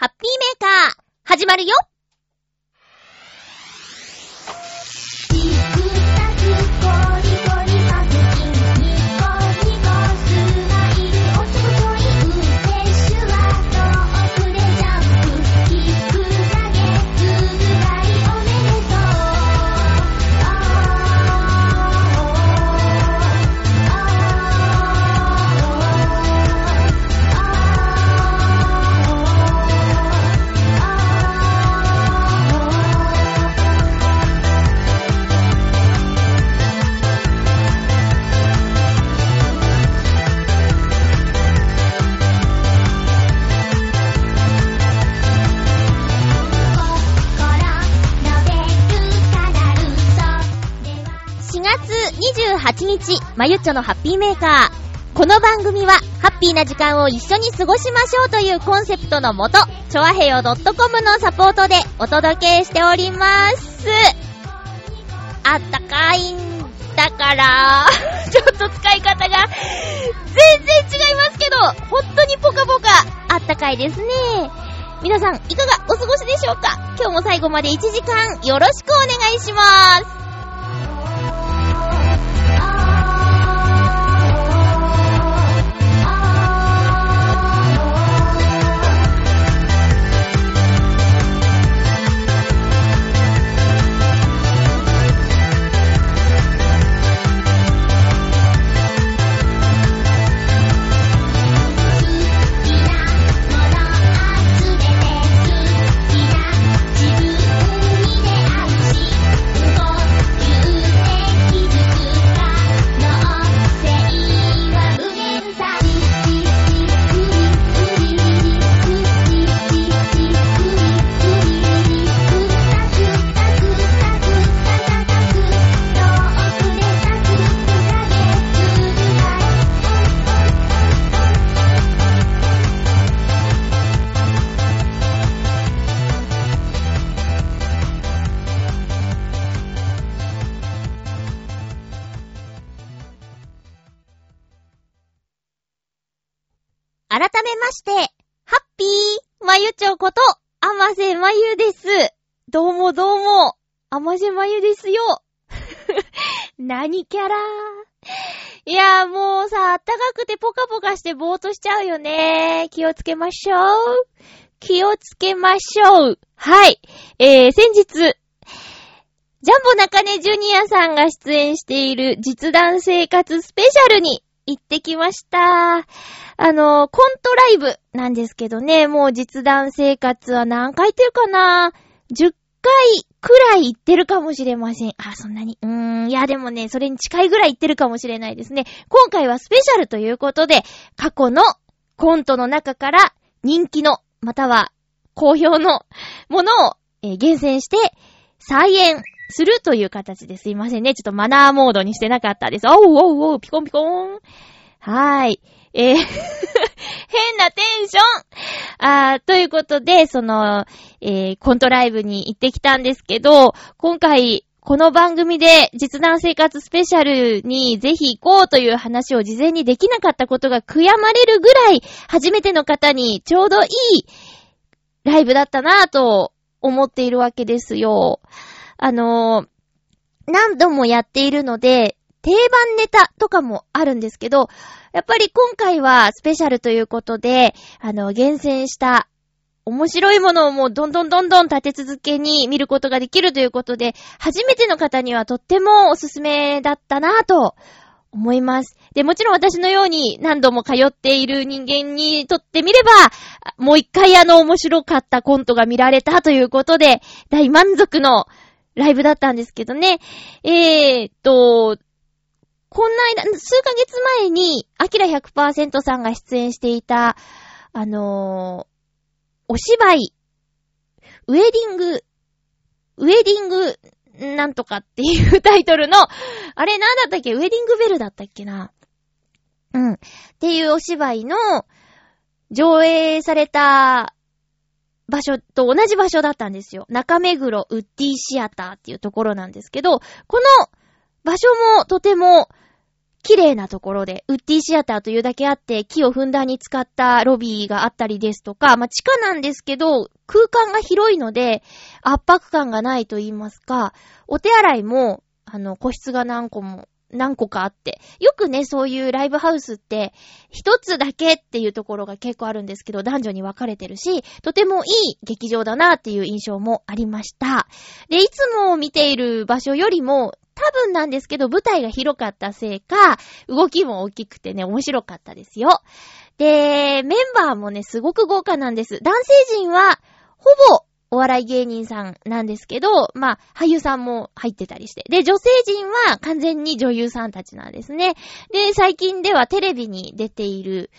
ハッピーメーカー、始まるよ28日、まゆっちょのハッピーメーカー。この番組は、ハッピーな時間を一緒に過ごしましょうというコンセプトのもと、ちょわへよ .com のサポートでお届けしております。あったかいんだから、ちょっと使い方が全然違いますけど、本当にポカポカあったかいですね。皆さん、いかがお過ごしでしょうか？今日も最後まで1時間よろしくお願いします。どうもどうも、あませまゆですよ。何キャラいやもうさ、あったかくてポカポカしてぼーっとしちゃうよね。気をつけましょう。気をつけましょう。はい。えー、先日、ジャンボ中根ジュニアさんが出演している実弾生活スペシャルに行ってきました。あの、コントライブなんですけどね、もう実弾生活は何回っていうかな ?10 回くらい行ってるかもしれません。あ、そんなに。うーん、いやでもね、それに近いぐらい行ってるかもしれないですね。今回はスペシャルということで、過去のコントの中から人気の、または好評のものを、えー厳選して再演するという形ですいませんね。ちょっとマナーモードにしてなかったです。おうおうおう、ピコンピコーン。はーい。えー 変なテンションあー、ということで、その、えー、コントライブに行ってきたんですけど、今回、この番組で実弾生活スペシャルにぜひ行こうという話を事前にできなかったことが悔やまれるぐらい、初めての方にちょうどいいライブだったなぁと思っているわけですよ。あのー何度もやっているので、定番ネタとかもあるんですけど、やっぱり今回はスペシャルということで、あの、厳選した面白いものをもうどんどんどんどん立て続けに見ることができるということで、初めての方にはとってもおすすめだったなぁと思います。で、もちろん私のように何度も通っている人間にとってみれば、もう一回あの面白かったコントが見られたということで、大満足のライブだったんですけどね。えーっと、こんな間、数ヶ月前に、アキラ100%さんが出演していた、あのーお芝居、ウェディング、ウェディング、なんとかっていうタイトルの、あれなんだったっけ？ウェディングベルだったっけな？うん。っていうお芝居の、上映された場所と同じ場所だったんですよ。中目黒ウッディシアターっていうところなんですけど、この場所もとても綺麗なところで、ウッディシアターというだけあって、木をふんだんに使ったロビーがあったりですとか、まあ、地下なんですけど、空間が広いので、圧迫感がないと言いますか、お手洗いも、あの、個室が何個も、何個かあって、よくね、そういうライブハウスって、一つだけっていうところが結構あるんですけど、男女に分かれてるし、とてもいい劇場だなっていう印象もありました。で、いつも見ている場所よりも、多分なんですけど、舞台が広かったせいか、動きも大きくてね、面白かったですよ。で、メンバーもね、すごく豪華なんです。男性陣は、ほぼ、お笑い芸人さんなんですけど、まあ、俳優さんも入ってたりして。で、女性陣は完全に女優さんたちなんですね。で、最近ではテレビに出ている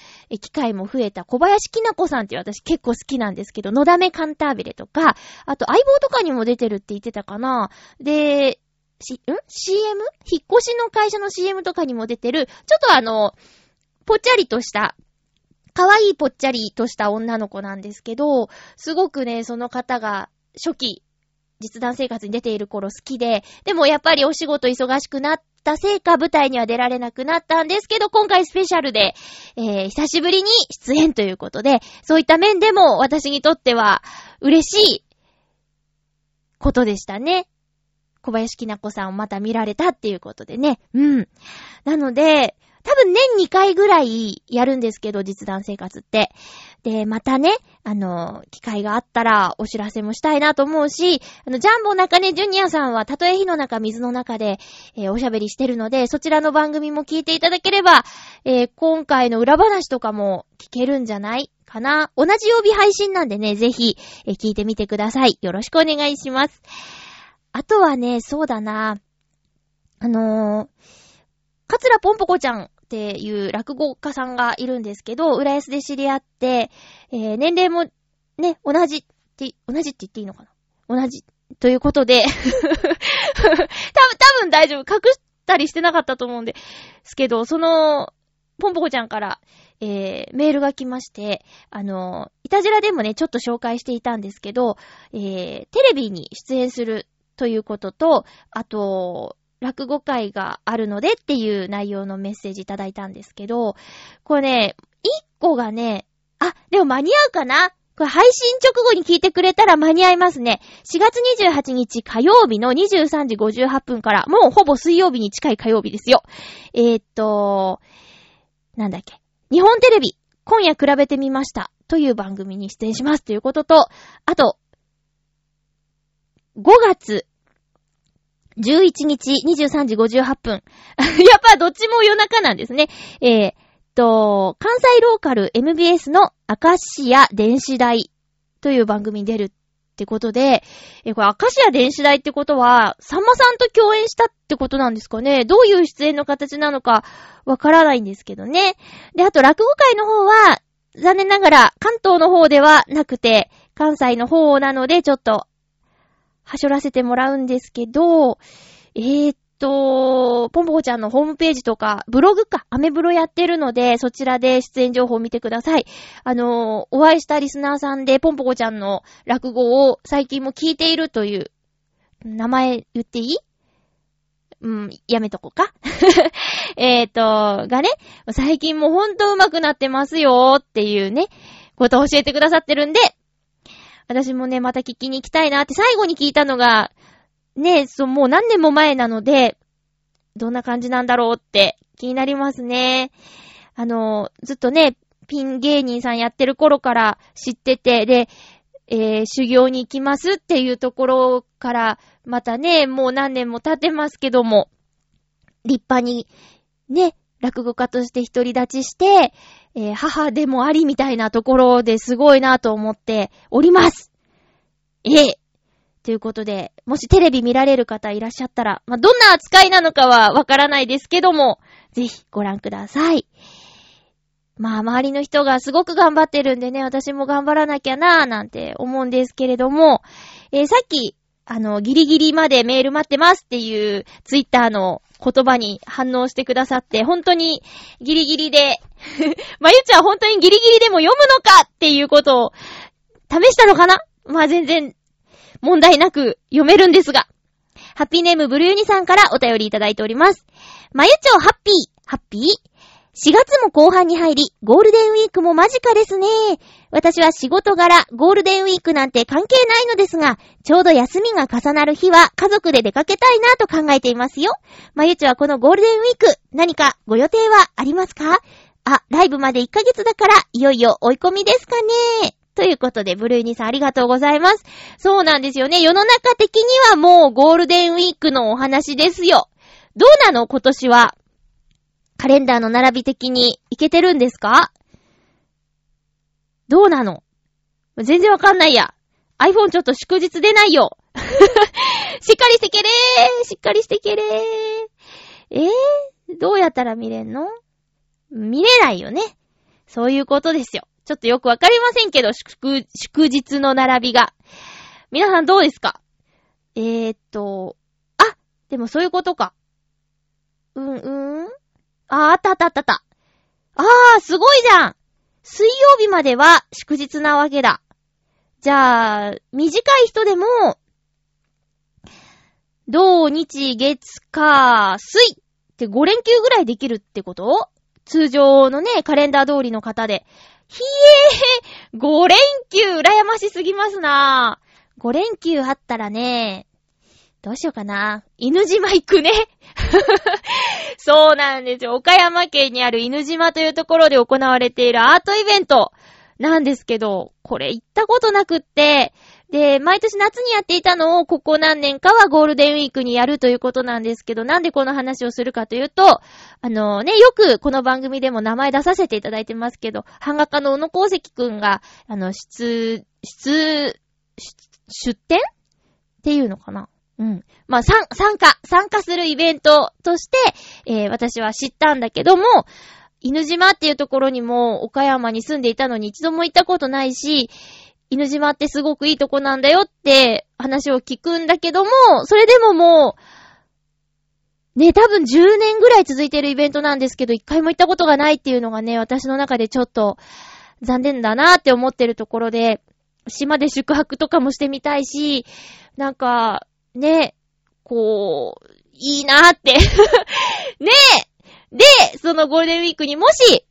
機会も増えた小林きなこさんっていう私結構好きなんですけど、のだめカンターベレとか、あと相棒とかにも出てるって言ってたかな。で、し、ん ?CM? 引っ越しの会社の CM とかにも出てる、ちょっとあの、ぽっちゃりとした、かわいいぽっちゃりとした女の子なんですけど、すごくね、その方が初期、実弾生活に出ている頃好きで、でもやっぱりお仕事忙しくなったせいか舞台には出られなくなったんですけど、今回スペシャルで、えー、久しぶりに出演ということで、そういった面でも私にとっては嬉しいことでしたね。小林きなこさんをまた見られたっていうことでね。うん。なので、多分年2回ぐらいやるんですけど、実弾生活って。で、またね、あの、機会があったらお知らせもしたいなと思うし、あの、ジャンボ中根ジュニアさんは、たとえ火の中、水の中で、えー、おしゃべりしてるので、そちらの番組も聞いていただければ、えー、今回の裏話とかも聞けるんじゃないかな。同じ曜日配信なんでね、ぜひ、えー、聞いてみてください。よろしくお願いします。あとはね、そうだな。あのー、かつらぽんぽこちゃんっていう落語家さんがいるんですけど、浦安で知り合って、えー、年齢もね、同じって、同じって言っていいのかな？同じ。ということで 多分、多分大丈夫。隠したりしてなかったと思うんですけど、その、ぽんぽこちゃんから、えー、メールが来まして、あの、いたじらでもね、ちょっと紹介していたんですけど、えー、テレビに出演するということと、あと、落語会があるのでっていう内容のメッセージいただいたんですけど、これね、一個がね、あ、でも間に合うかな？これ配信直後に聞いてくれたら間に合いますね。4月28日火曜日の23時58分から、もうほぼ水曜日に近い火曜日ですよ。えー、っと、なんだっけ？日本テレビ、今夜比べてみました。という番組に出演しますということと、あと、5月11日23時58分。やっぱどっちも夜中なんですね。えー、と、関西ローカル MBS のアカシア電子台という番組に出るってことで、えー、これアカシア電子台ってことは、さんまさんと共演したってことなんですかねどういう出演の形なのかわからないんですけどね。で、あと落語会の方は、残念ながら関東の方ではなくて、関西の方なのでちょっとはしょらせてもらうんですけど、えー、っと、ポンポコちゃんのホームページとか、ブログか、アメブロやってるので、そちらで出演情報を見てください。あの、お会いしたリスナーさんで、ポンポコちゃんの落語を最近も聞いているという、名前言っていい？うん、やめとこうか。えっと、がね、最近もほんと上手くなってますよっていうね、ことを教えてくださってるんで、私もね、また聞きに行きたいなって最後に聞いたのが、ね、そう、もう何年も前なので、どんな感じなんだろうって気になりますね。あの、ずっとね、ピン芸人さんやってる頃から知ってて、で、えー、修行に行きますっていうところから、またね、もう何年も経ってますけども、立派に、ね、落語家として独り立ちして、えー、母でもありみたいなところですごいなと思っております。ええということで、もしテレビ見られる方いらっしゃったら、まあ、どんな扱いなのかはわからないですけども、ぜひご覧ください。まあ、周りの人がすごく頑張ってるんでね、私も頑張らなきゃなぁなんて思うんですけれども、えー、さっき、あの、ギリギリまでメール待ってますっていうツイッターの言葉に反応してくださって、本当にギリギリで まゆちゃん本当にギリギリでも読むのかっていうことを試したのかな？まあ全然問題なく読めるんですが。ハッピーネームブルーニさんからお便りいただいております。まゆちょハッピー。ハッピー？?4 月も後半に入り、ゴールデンウィークも間近ですね。私は仕事柄、ゴールデンウィークなんて関係ないのですが、ちょうど休みが重なる日は家族で出かけたいなと考えていますよ。まゆちはこのゴールデンウィーク、何かご予定はありますか？あ、ライブまで1ヶ月だから、いよいよ追い込みですかね。ということで、ブルーニーさんありがとうございます。そうなんですよね。世の中的にはもうゴールデンウィークのお話ですよ。どうなの？今年は。カレンダーの並び的にいけてるんですか？どうなの？全然わかんないや。iPhone ちょっと祝日出ないよ。しっかりしてけれーしっかりしてけれーえー、どうやったら見れんの？見れないよね。そういうことですよ。ちょっとよくわかりませんけど、祝、祝日の並びが。皆さんどうですか？えー、っと、あ、でもそういうことか。うん、うん？あ、あったあったあったあった。あー、すごいじゃん水曜日までは祝日なわけだ。じゃあ、短い人でも、土日月火水って5連休ぐらいできるってこと？通常のね、カレンダー通りの方で。ひえー !5 連休羨ましすぎますなぁ。5連休あったらね、どうしようかな。犬島行くね。そうなんですよ。岡山県にある犬島というところで行われているアートイベントなんですけど、これ行ったことなくって、で、毎年夏にやっていたのをここ何年かはゴールデンウィークにやるということなんですけど、なんでこの話をするかというと、あのね、よくこの番組でも名前出させていただいてますけど、版画家の小野功石くんが、あの、出、出、出展っていうのかなうん。まあ、参加、参加するイベントとして、えー、私は知ったんだけども、犬島っていうところにも岡山に住んでいたのに一度も行ったことないし、犬島ってすごくいいとこなんだよって話を聞くんだけども、それでももう、ね、多分10年ぐらい続いてるイベントなんですけど、一回も行ったことがないっていうのがね、私の中でちょっと残念だなって思ってるところで、島で宿泊とかもしてみたいし、なんか、ね、こう、いいなーって ねえで、そのゴールデンウィークにもし、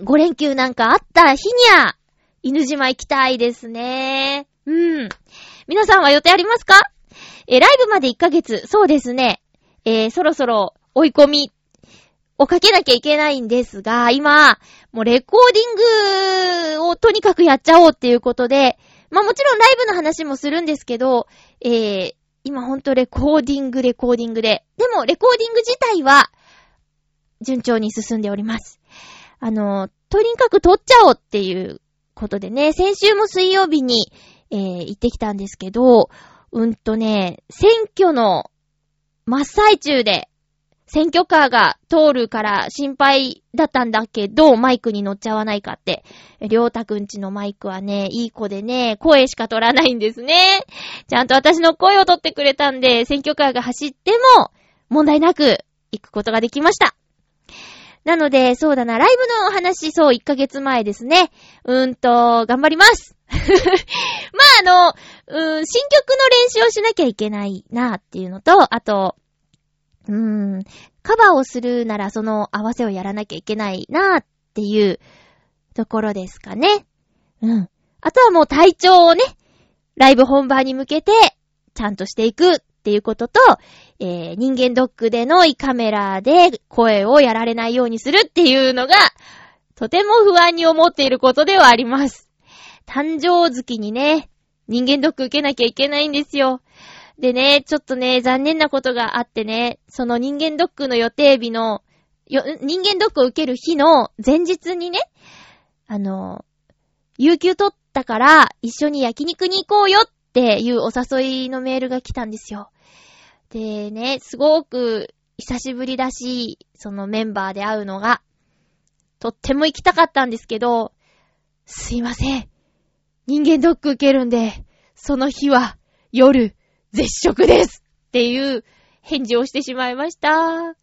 5連休なんかあった日にゃ、犬島行きたいですね。うん。皆さんは予定ありますか？えライブまで1ヶ月、そうですね。えー、そろそろ追い込みをかけなきゃいけないんですが、今、もうレコーディングをとにかくやっちゃおうっていうことで、まあもちろんライブの話もするんですけど、えー、今ほんとレコーディング、レコーディングで。でも、レコーディング自体は、順調に進んでおります。あの、とにかく撮っちゃおうっていうことでね、先週も水曜日に、えー、行ってきたんですけど、うんとね、選挙の真っ最中で、選挙カーが通るから心配だったんだけど、マイクに乗っちゃわないかって。りょうたくんちのマイクはね、いい子でね、声しか取らないんですね。ちゃんと私の声を取ってくれたんで、選挙カーが走っても、問題なく行くことができました。なので、そうだな、ライブのお話、そう、1ヶ月前ですね。うーんと、頑張ります。まあ、あの、うん、新曲の練習をしなきゃいけないなっていうのと、あと、うーん、カバーをするならその合わせをやらなきゃいけないなーっていうところですかね。うん。あとはもう体調をね、ライブ本番に向けて、ちゃんとしていくっていうことと、えー、人間ドックでの胃カメラで声をやられないようにするっていうのが、とても不安に思っていることではあります。誕生月にね、人間ドック受けなきゃいけないんですよ。でね、ちょっとね、残念なことがあってね、その人間ドックの予定日の、よ、人間ドックを受ける日の前日にね、あの、有給取ったから一緒に焼肉に行こうよっていうお誘いのメールが来たんですよ。でね、すごく久しぶりだし、そのメンバーで会うのが、とっても行きたかったんですけど、すいません。人間ドック受けるんで、その日は夜、絶食ですっていう返事をしてしまいました。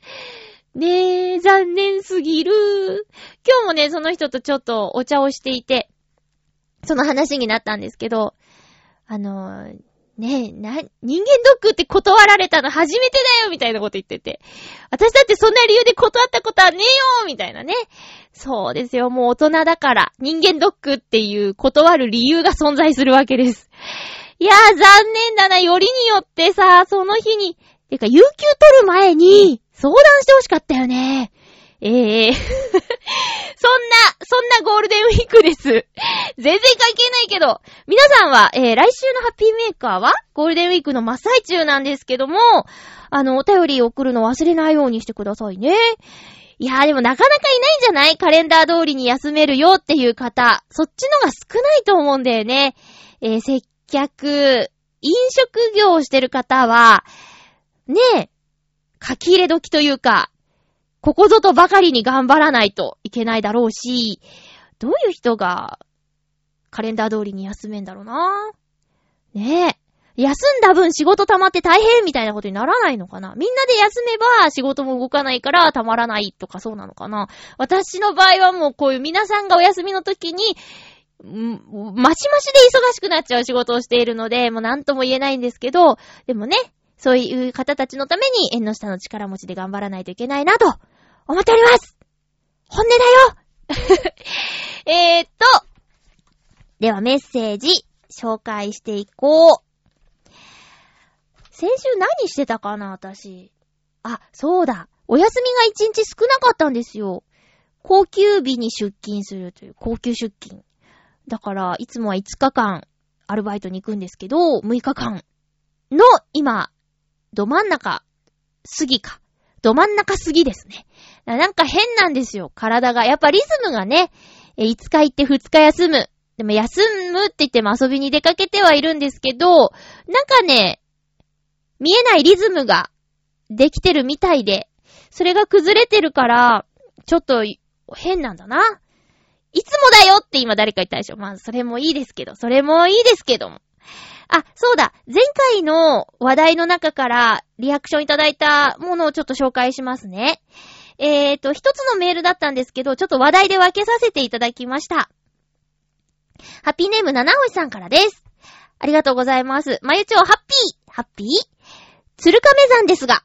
ねえ、残念すぎる。今日もね、その人とちょっとお茶をしていて、その話になったんですけど、あの、ねえ、な、人間ドックって断られたの初めてだよみたいなこと言ってて。私だってそんな理由で断ったことはねえよみたいなね。そうですよ、もう大人だから、人間ドックっていう断る理由が存在するわけです。いやー、残念だな、よりによってさ、その日に、てか、有給取る前に、相談してほしかったよね。ええー、そんな、そんなゴールデンウィークです。全然関係ないけど、皆さんは、えー、来週のハッピーメーカーは、ゴールデンウィークの真っ最中なんですけども、あの、お便り送るの忘れないようにしてくださいね。いやーでもなかなかいないんじゃない？カレンダー通りに休めるよっていう方。そっちのが少ないと思うんだよね。えー、接客、飲食業をしてる方は、ねえ、書き入れ時というか、ここぞとばかりに頑張らないといけないだろうし、どういう人がカレンダー通りに休めんだろうな？ねえ。休んだ分仕事溜まって大変みたいなことにならないのかな？みんなで休めば仕事も動かないから溜まらないとかそうなのかな？私の場合はもうこういう皆さんがお休みの時に、んマシマシで忙しくなっちゃう仕事をしているので、もうなんとも言えないんですけど、でもね、そういう方たちのために縁の下の力持ちで頑張らないといけないなと思っております本音だよ えーっと、ではメッセージ紹介していこう。先週何してたかな、私。あ、そうだ。お休みが一日少なかったんですよ。高級日に出勤するという、高級出勤。だから、いつもは5日間、アルバイトに行くんですけど、6日間の、今、ど真ん中、すぎか。ど真ん中すぎですね。なんか変なんですよ、体が。やっぱリズムがね、5日行って2日休む。でも休むって言っても遊びに出かけてはいるんですけど、なんかね、見えないリズムができてるみたいで、それが崩れてるから、ちょっと変なんだな。いつもだよって今誰か言ったでしょ。まあ、それもいいですけど、それもいいですけども。あ、そうだ。前回の話題の中からリアクションいただいたものをちょっと紹介しますね。えーと、一つのメールだったんですけど、ちょっと話題で分けさせていただきました。ハッピーネーム七星さんからです。ありがとうございます。まゆちょハッピーハッピー？鶴亀山ですが。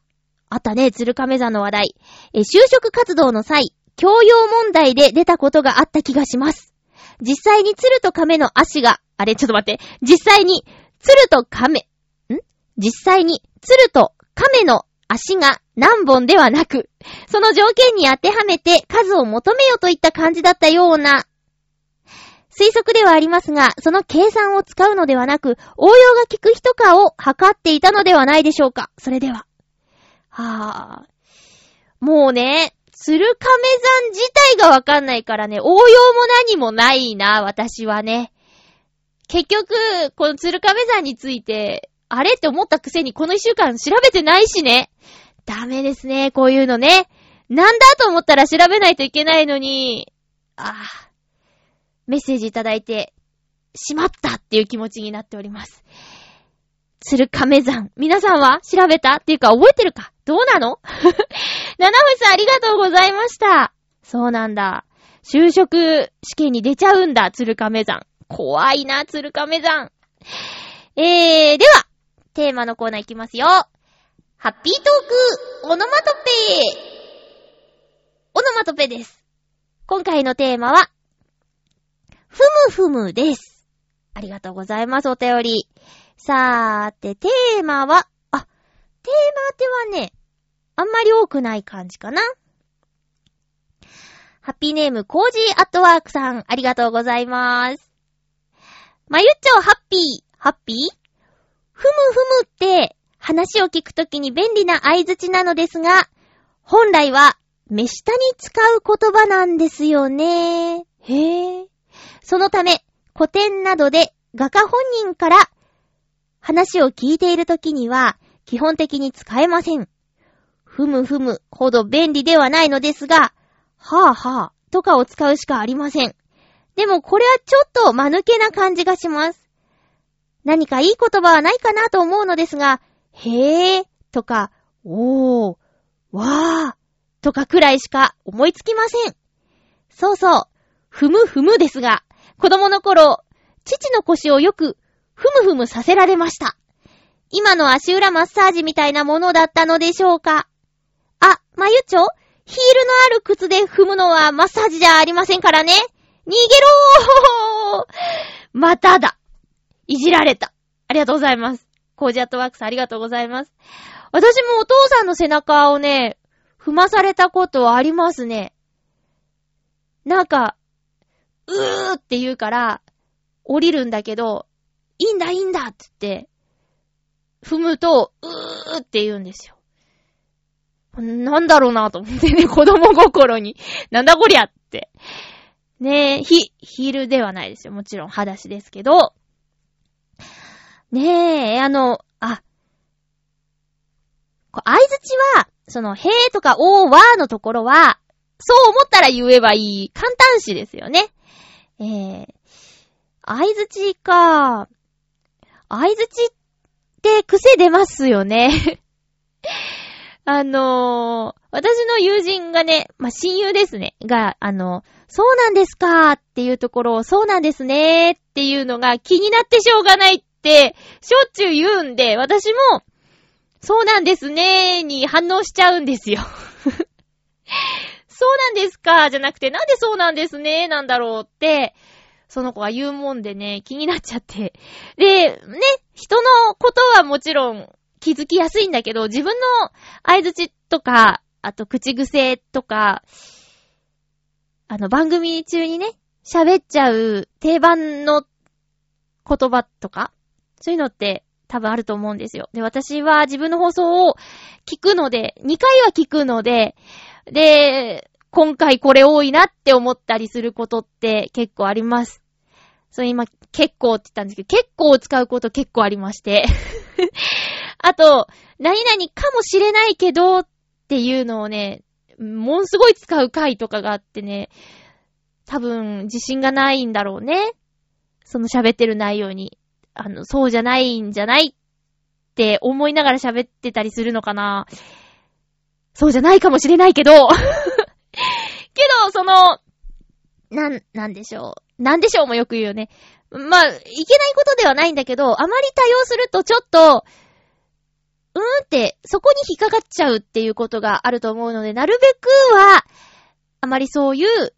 あったね、鶴亀山の話題。え、就職活動の際、教養問題で出たことがあった気がします。実際に鶴と亀の足が、あれ、ちょっと待って、実際に鶴と亀、ん？実際に、鶴と亀の足が何本ではなく、その条件に当てはめて数を求めよといった感じだったような、推測ではありますが、その計算を使うのではなく、応用が効く人かを測っていたのではないでしょうか。それでは。はぁ。もうね、鶴亀山自体がわかんないからね、応用も何もないな、私はね。結局、この鶴亀山について、あれって思ったくせにこの一週間調べてないしね。ダメですね、こういうのね。なんだと思ったら調べないといけないのに、ああ、メッセージいただいて、しまったっていう気持ちになっております。鶴亀山。皆さんは調べたっていうか覚えてるか？どうなの？七星さんありがとうございました。そうなんだ。就職試験に出ちゃうんだ、鶴亀山。怖いな、鶴亀山。えー、では、テーマのコーナーいきますよ。ハッピートーク、オノマトペオノマトペです。今回のテーマは、ふむふむです。ありがとうございます、お便り。さーて、テーマは、テーマってはね、あんまり多くない感じかな。ハッピーネーム、コージーアットワークさん、ありがとうございます。まゆっちょ、ハッピー、ハッピー？ふむふむって、話を聞くときに便利な合図値なのですが、本来は、目下に使う言葉なんですよね。へえ。そのため、古典などで画家本人から話を聞いているときには、基本的に使えません。ふむふむほど便利ではないのですが、はぁはぁとかを使うしかありません。でもこれはちょっと間抜けな感じがします。何かいい言葉はないかなと思うのですが、へぇーとか、おー、わーとかくらいしか思いつきません。そうそう、ふむふむですが、子供の頃、父の腰をよくふむふむさせられました。今の足裏マッサージみたいなものだったのでしょうか？あ、まゆちょ？ヒールのある靴で踏むのはマッサージじゃありませんからね。逃げろー まただ。いじられた。ありがとうございます。コージアットワークスありがとうございます。私もお父さんの背中をね、踏まされたことはありますね。なんか、うーって言うから、降りるんだけど、いいんだいいんだって言って、踏むと、うーって言うんですよ。なんだろうなと思ってね、子供心に。なんだこりゃって。ねえ、ヒ、ヒールではないですよ。もちろん、裸足ですけど。ねえ、あの、あ、こう合図値は、その、へーとかおーわーのところは、そう思ったら言えばいい簡単詞ですよね。えー、合図値か。合図値っって癖出ますよね。あのー、私の友人がね、まあ、親友ですね、が、あの、そうなんですかっていうところを、そうなんですね。っていうのが気になってしょうがないって、しょっちゅう言うんで、私も、そうなんですね。に反応しちゃうんですよ。そうなんですか？じゃなくて、なんでそうなんですね？なんだろうって、その子が言うもんでね、気になっちゃって。で、ね、人のことはもちろん気づきやすいんだけど、自分の合図値とか、あと口癖とか、あの番組中にね、喋っちゃう定番の言葉とか、そういうのって多分あると思うんですよ。で、私は自分の放送を聞くので、2回は聞くので、で、今回これ多いなって思ったりすることって結構あります。そう、今、結構って言ったんですけど、結構使うこと結構ありまして。あと、何々かもしれないけどっていうのをね、もんすごい使う回とかがあってね、多分自信がないんだろうね。その喋ってる内容に。あの、そうじゃないんじゃないって思いながら喋ってたりするのかな。そうじゃないかもしれないけどけど、その、なん、なんでしょう。なんでしょうもよく言うよね。まあ、いけないことではないんだけど、あまり多用するとちょっと、うーんって、そこに引っかかっちゃうっていうことがあると思うので、なるべくは、あまりそういう、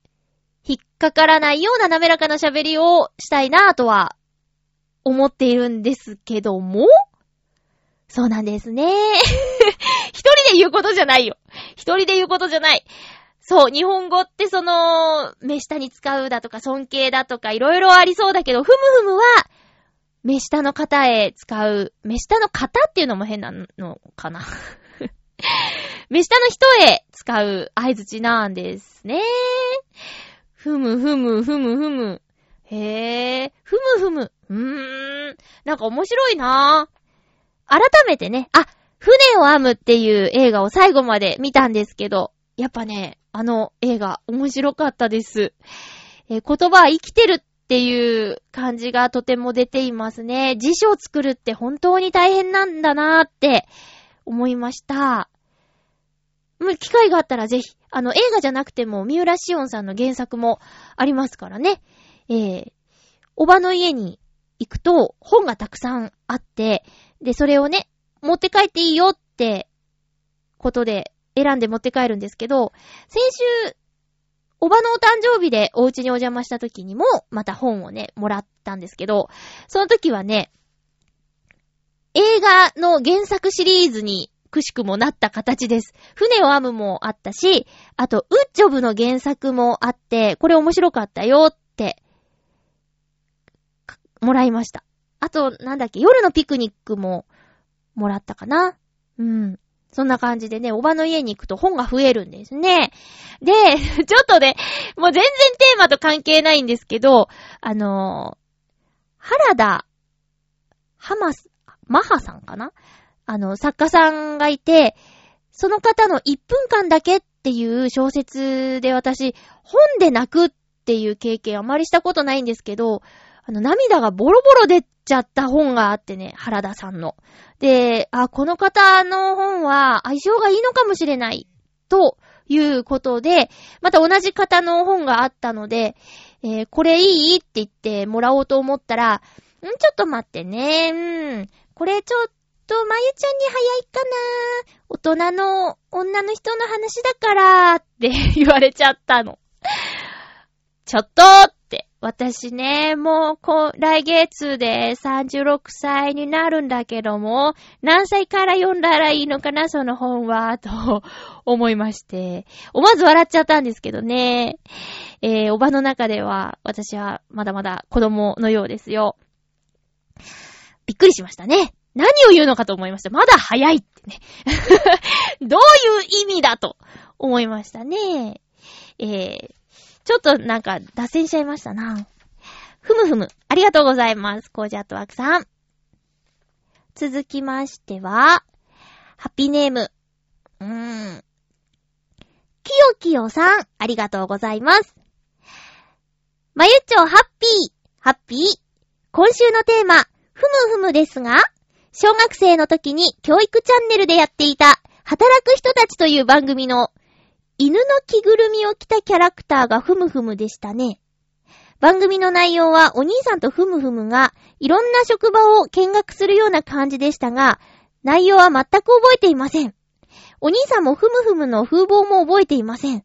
引っかからないような滑らかな喋りをしたいなぁとは、思っているんですけども、そうなんですね。一人で言うことじゃないよ。一人で言うことじゃない。そう、日本語ってその、目下に使うだとか尊敬だとかいろいろありそうだけど、ふむふむは、目下の方へ使う、目下の方っていうのも変なのかな。目下の人へ使う合図値なんですね。ふむふむふむふむ。へえ、ふむふむ。うーん。なんか面白いなぁ改めてね、あ、船を編むっていう映画を最後まで見たんですけど、やっぱね、あの映画面白かったです。えー、言葉は生きてるっていう感じがとても出ていますね。辞書を作るって本当に大変なんだなーって思いました。もう機会があったらぜひ、あの映画じゃなくても三浦しおんさんの原作もありますからね。えー、おばの家に行くと本がたくさんあって、で、それをね、持って帰っていいよってことで選んで持って帰るんですけど、先週おばのお誕生日でお家にお邪魔した時にも、また本をね、もらったんですけど、その時はね、映画の原作シリーズにくしくもなった形です。船を編むもあったし、あと、ウッジョブの原作もあって、これ面白かったよって、もらいました。あと、なんだっけ、夜のピクニックももらったかな。うん。そんな感じでね、おばの家に行くと本が増えるんですね。で、ちょっとね、もう全然テーマと関係ないんですけど、あのー、原田、ハマス、マハさんかな？あの、作家さんがいて、その方の1分間だけっていう小説で私、本で泣くっていう経験あまりしたことないんですけど、あの、涙がボロボロ出ちゃった本があってね、原田さんの。で、あ、この方の本は相性がいいのかもしれない、ということで、また同じ方の本があったので、えー、これいいって言ってもらおうと思ったら、んちょっと待ってね、うん、これちょっと、まゆちゃんに早いかな大人の女の人の話だからって言われちゃったの。ちょっとっ、私ね、もう、こ、来月で36歳になるんだけども、何歳から読んだらいいのかな、その本は、と思いまして。思わず笑っちゃったんですけどね。えー、おばの中では、私はまだまだ子供のようですよ。びっくりしましたね。何を言うのかと思いました。まだ早いってね。どういう意味だと思いましたね。えー、ちょっとなんか脱線しちゃいましたな。ふむふむ。ありがとうございます。コージャットワークさん。続きましては、ハッピーネーム。うーん。きよきよさん、ありがとうございます。まゆっちょハッピー、ハッピー。今週のテーマ、ふむふむですが、小学生の時に教育チャンネルでやっていた、働く人たちという番組の犬の着ぐるみを着たキャラクターがふむふむでしたね。番組の内容はお兄さんとふむふむがいろんな職場を見学するような感じでしたが、内容は全く覚えていません。お兄さんもふむふむの風貌も覚えていません。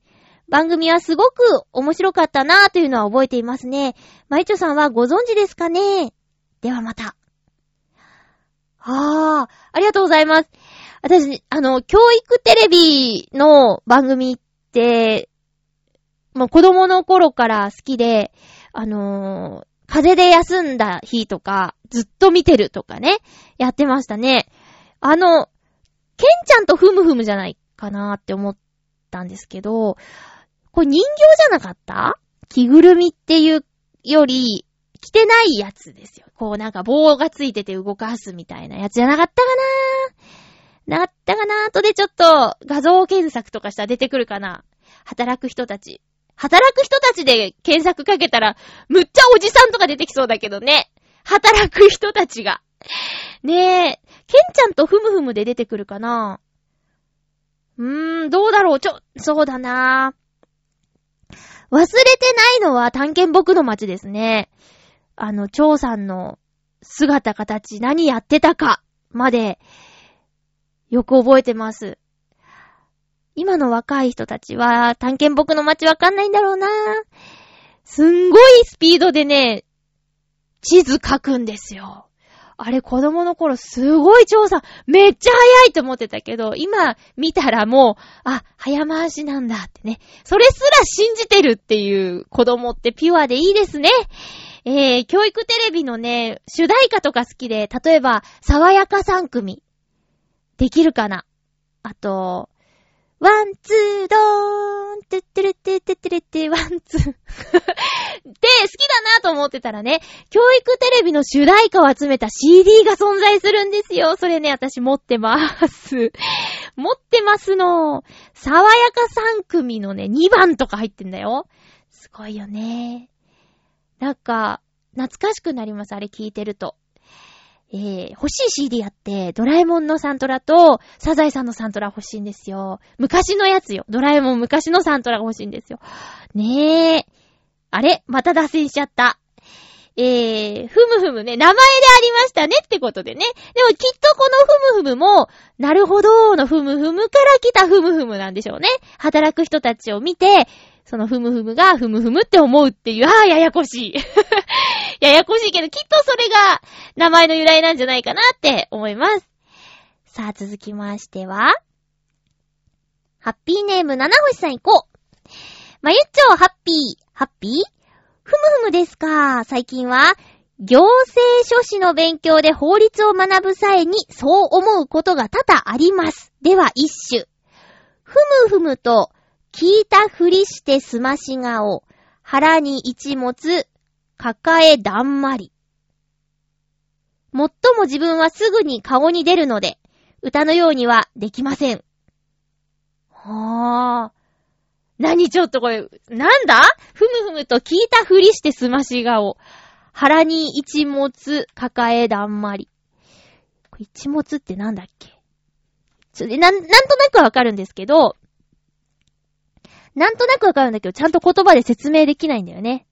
番組はすごく面白かったなぁというのは覚えていますね。まいちょさんはご存知ですかね？ではまた。ああ、ありがとうございます。私、あの、教育テレビの番組って、もう子供の頃から好きで、あのー、風邪で休んだ日とか、ずっと見てるとかね、やってましたね。あの、ケンちゃんとふむふむじゃないかなって思ったんですけど、これ人形じゃなかった？着ぐるみっていうより、着てないやつですよ。こうなんか棒がついてて動かすみたいなやつじゃなかったかななったかな後でちょっと画像検索とかしたら出てくるかな働く人たち。働く人たちで検索かけたら、むっちゃおじさんとか出てきそうだけどね。働く人たちが。ねえ、ケンちゃんとふむふむで出てくるかなうーん、どうだろうちょ、そうだな忘れてないのは探検僕の街ですね。あの、蝶さんの姿形何やってたかまでよく覚えてます。今の若い人たちは、探検僕の街わかんないんだろうなすんごいスピードでね、地図書くんですよ。あれ子供の頃すごい調査、めっちゃ早いと思ってたけど、今見たらもう、あ、早回しなんだってね。それすら信じてるっていう子供ってピュアでいいですね。えー、教育テレビのね、主題歌とか好きで、例えば、爽やか3組。できるかな？あと、ワン、ツー、ドーン、てってれってってってれって、ワン、ツー。で、好きだなと思ってたらね、教育テレビの主題歌を集めた CD が存在するんですよ。それね、私持ってます。持ってますの。爽やか3組のね、2番とか入ってんだよ。すごいよね。なんか、懐かしくなります、あれ聞いてると。えー、欲しい CD あって、ドラえもんのサントラと、サザエさんのサントラ欲しいんですよ。昔のやつよ。ドラえもん昔のサントラが欲しいんですよ。ねえ。あれ？また脱線しちゃった。えー、ふむふむね、名前でありましたねってことでね。でもきっとこのふむふむも、なるほどのふむふむから来たふむふむなんでしょうね。働く人たちを見て、そのふむふむがふむふむって思うっていう、ああ、ややこしい。ややこしいけど、きっとそれが名前の由来なんじゃないかなって思います。さあ、続きましては、ハッピーネーム七星さん行こう。まゆっちょ、ハッピー、ハッピー？ふむふむですか。最近は、行政書士の勉強で法律を学ぶ際にそう思うことが多々あります。では一種。ふむふむと聞いたふりしてすまし顔、腹に一物、抱えだんまり。もっとも自分はすぐに顔に出るので、歌のようにはできません。はぁ。何ちょっとこれ、なんだ？ふむふむと聞いたふりしてすまし顔。腹に一物、抱えだんまり。一物ってなんだっけ？それ、なん、なんとなくわかるんですけど、なんとなくわかるんだけど、ちゃんと言葉で説明できないんだよね。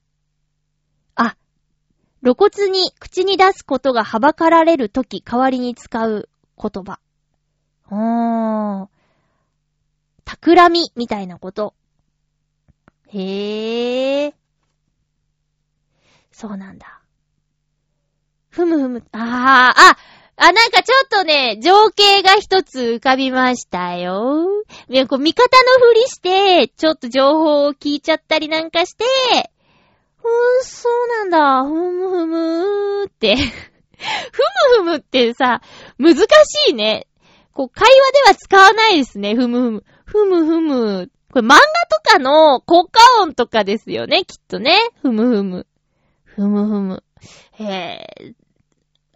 露骨に口に出すことがはばかられるとき代わりに使う言葉。おー。企みみたいなこと。へー。そうなんだ。ふむふむ、あー、あ、あ、なんかちょっとね、情景が一つ浮かびましたよ。いや、こう、味方のふりして、ちょっと情報を聞いちゃったりなんかして、ふー、そうなんだ、ふむふむーって。ふむふむってさ、難しいね。こう、会話では使わないですね、ふむふむ。ふむふむ。これ漫画とかの効果音とかですよね、きっとね。ふむふむ。ふむふむ。へぇ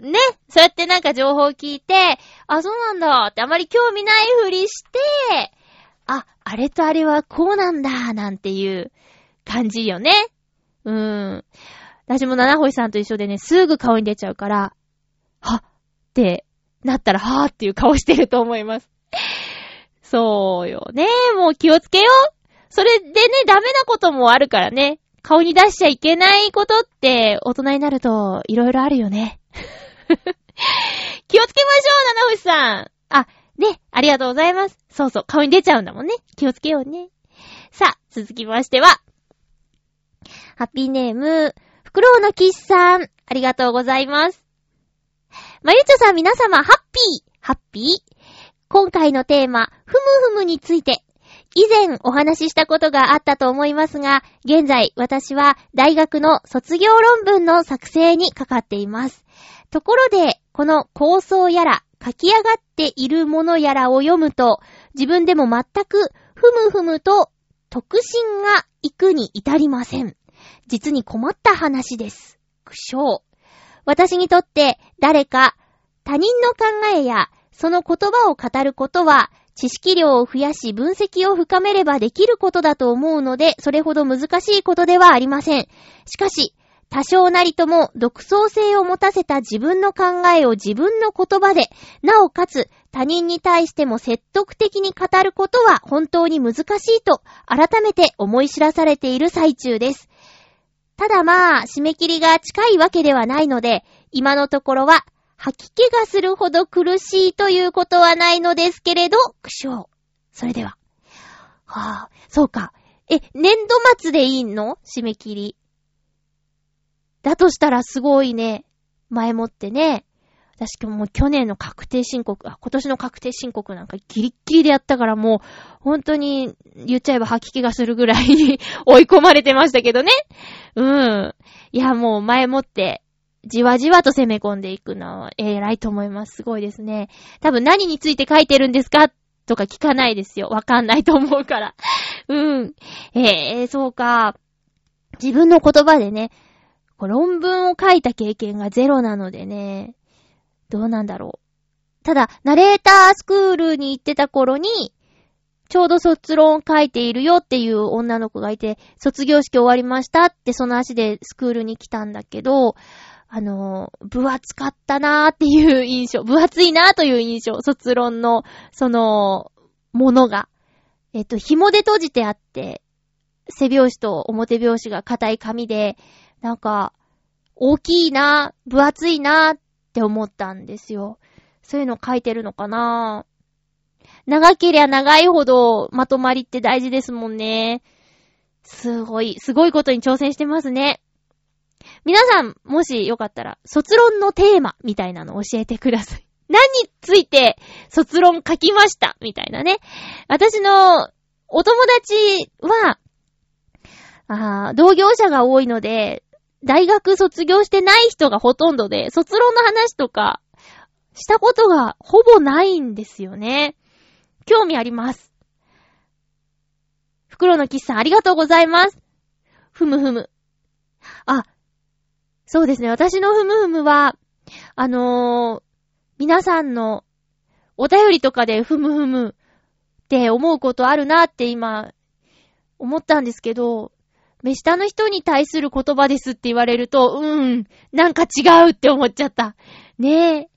ね、そうやってなんか情報を聞いて、あ、そうなんだってあまり興味ないふりして、あ、あれとあれはこうなんだなんていう感じよね。うーん。私も七星さんと一緒でね、すぐ顔に出ちゃうから、はっってなったら、はーっていう顔してると思います。そうよね。もう気をつけよう。それでね、ダメなこともあるからね。顔に出しちゃいけないことって大人になると色々あるよね。気をつけましょう、七星さん。あ、ね、ありがとうございます。そうそう、顔に出ちゃうんだもんね。気をつけようね。さあ、続きましては、ハッピーネーム、フクロウのキッさん、ありがとうございます。まゆちょさん皆様、ハッピー、ハッピー。今回のテーマ、ふむふむについて、以前お話ししたことがあったと思いますが、現在私は大学の卒業論文の作成にかかっています。ところで、この構想やら、書き上がっているものやらを読むと、自分でも全く、ふむふむと、特進が行くに至りません。実に困った話です。苦笑。私にとって、誰か、他人の考えや、その言葉を語ることは、知識量を増やし分析を深めればできることだと思うので、それほど難しいことではありません。しかし、多少なりとも独創性を持たせた自分の考えを自分の言葉で、なおかつ他人に対しても説得的に語ることは本当に難しいと改めて思い知らされている最中です。ただまあ、締め切りが近いわけではないので、今のところは吐き気がするほど苦しいということはないのですけれど、苦笑。それでは。はぁ、あ、そうか。え、年度末でいいの？締め切り。だとしたらすごいね、前もってね、私もう去年の確定申告、あ、今年の確定申告なんかギリッギリでやったからもう、本当に言っちゃえば吐き気がするぐらい 追い込まれてましたけどね。うん。いや、もう前もって、じわじわと攻め込んでいくのは偉いと思います。すごいですね。多分何について書いてるんですかとか聞かないですよ。わかんないと思うから。うん。ええー、そうか。自分の言葉でね、論文を書いた経験がゼロなのでね、どうなんだろう。ただ、ナレータースクールに行ってた頃に、ちょうど卒論書いているよっていう女の子がいて、卒業式終わりましたってその足でスクールに来たんだけど、あの、分厚かったなーっていう印象、分厚いなーという印象、卒論の、その、ものが。えっと、紐で閉じてあって、背拍子と表拍子が硬い紙で、なんか、大きいな、分厚いなって思ったんですよ。そういうの書いてるのかな長けりゃ長いほどまとまりって大事ですもんね。すごい、すごいことに挑戦してますね。皆さん、もしよかったら、卒論のテーマみたいなの教えてください。何について卒論書きました？みたいなね。私のお友達は、あ同業者が多いので、大学卒業してない人がほとんどで、卒論の話とか、したことがほぼないんですよね。興味あります。袋のキスさんありがとうございます。ふむふむ。あ、そうですね。私のふむふむは、あのー、皆さんのお便りとかでふむふむって思うことあるなって今、思ったんですけど、目下の人に対する言葉ですって言われると、うん、なんか違うって思っちゃった。ねえ。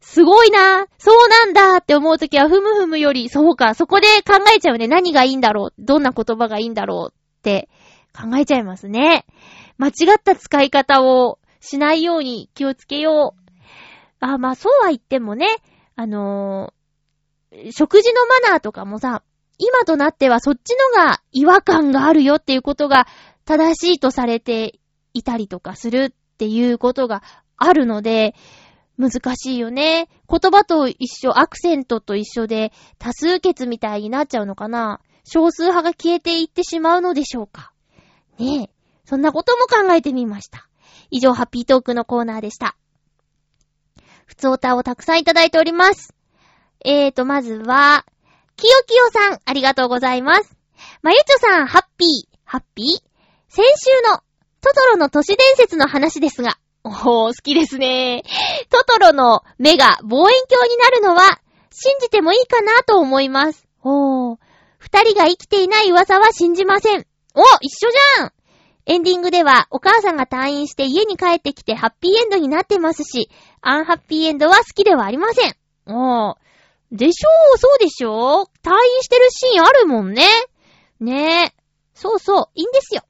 すごいな。そうなんだって思うときは、ふむふむより、そうか、そこで考えちゃうね。何がいいんだろう。どんな言葉がいいんだろうって考えちゃいますね。間違った使い方をしないように気をつけよう。あ、まあそうは言ってもね、あのー、食事のマナーとかもさ、今となってはそっちのが違和感があるよっていうことが正しいとされていたりとかするっていうことがあるので、難しいよね。言葉と一緒、アクセントと一緒で多数決みたいになっちゃうのかな少数派が消えていってしまうのでしょうかねえ。そんなことも考えてみました。以上、ハッピートークのコーナーでした。ふつおたをたくさんいただいております。えーと、まずは、きよきよさん、ありがとうございます。まゆちょさん、ハッピー、ハッピー？先週のトトロの都市伝説の話ですが、おー、好きですね。トトロの目が望遠鏡になるのは、信じてもいいかなと思います。おー。二人が生きていない噂は信じません。お一緒じゃんエンディングでは、お母さんが退院して家に帰ってきてハッピーエンドになってますし、アンハッピーエンドは好きではありません。おー。でしょう、そうでしょう退院してるシーンあるもんね。ねえ。そうそう、いいんですよ。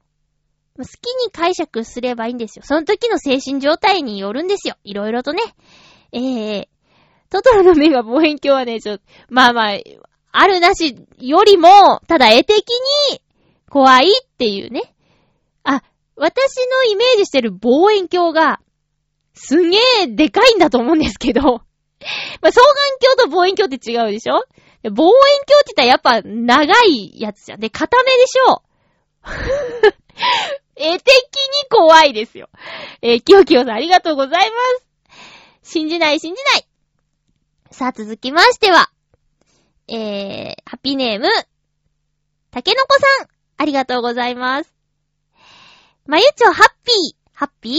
好きに解釈すればいいんですよ。その時の精神状態によるんですよ。いろいろとね。えー、トトロの目が望遠鏡はね、ちょ、まあまあ、あるなしよりも、ただ絵的に怖いっていうね。あ、私のイメージしてる望遠鏡が、すげえでかいんだと思うんですけど、まあ、双眼鏡と望遠鏡って違うでしょ？望遠鏡って言ったらやっぱ長いやつじゃん。で、固めでしょ？絵的に怖いですよ。えー、きよきよさんありがとうございます。信じない信じない。さあ続きましては、えー、ハッピーネーム、たけのこさん、ありがとうございます。まゆちょハッピー、ハッピー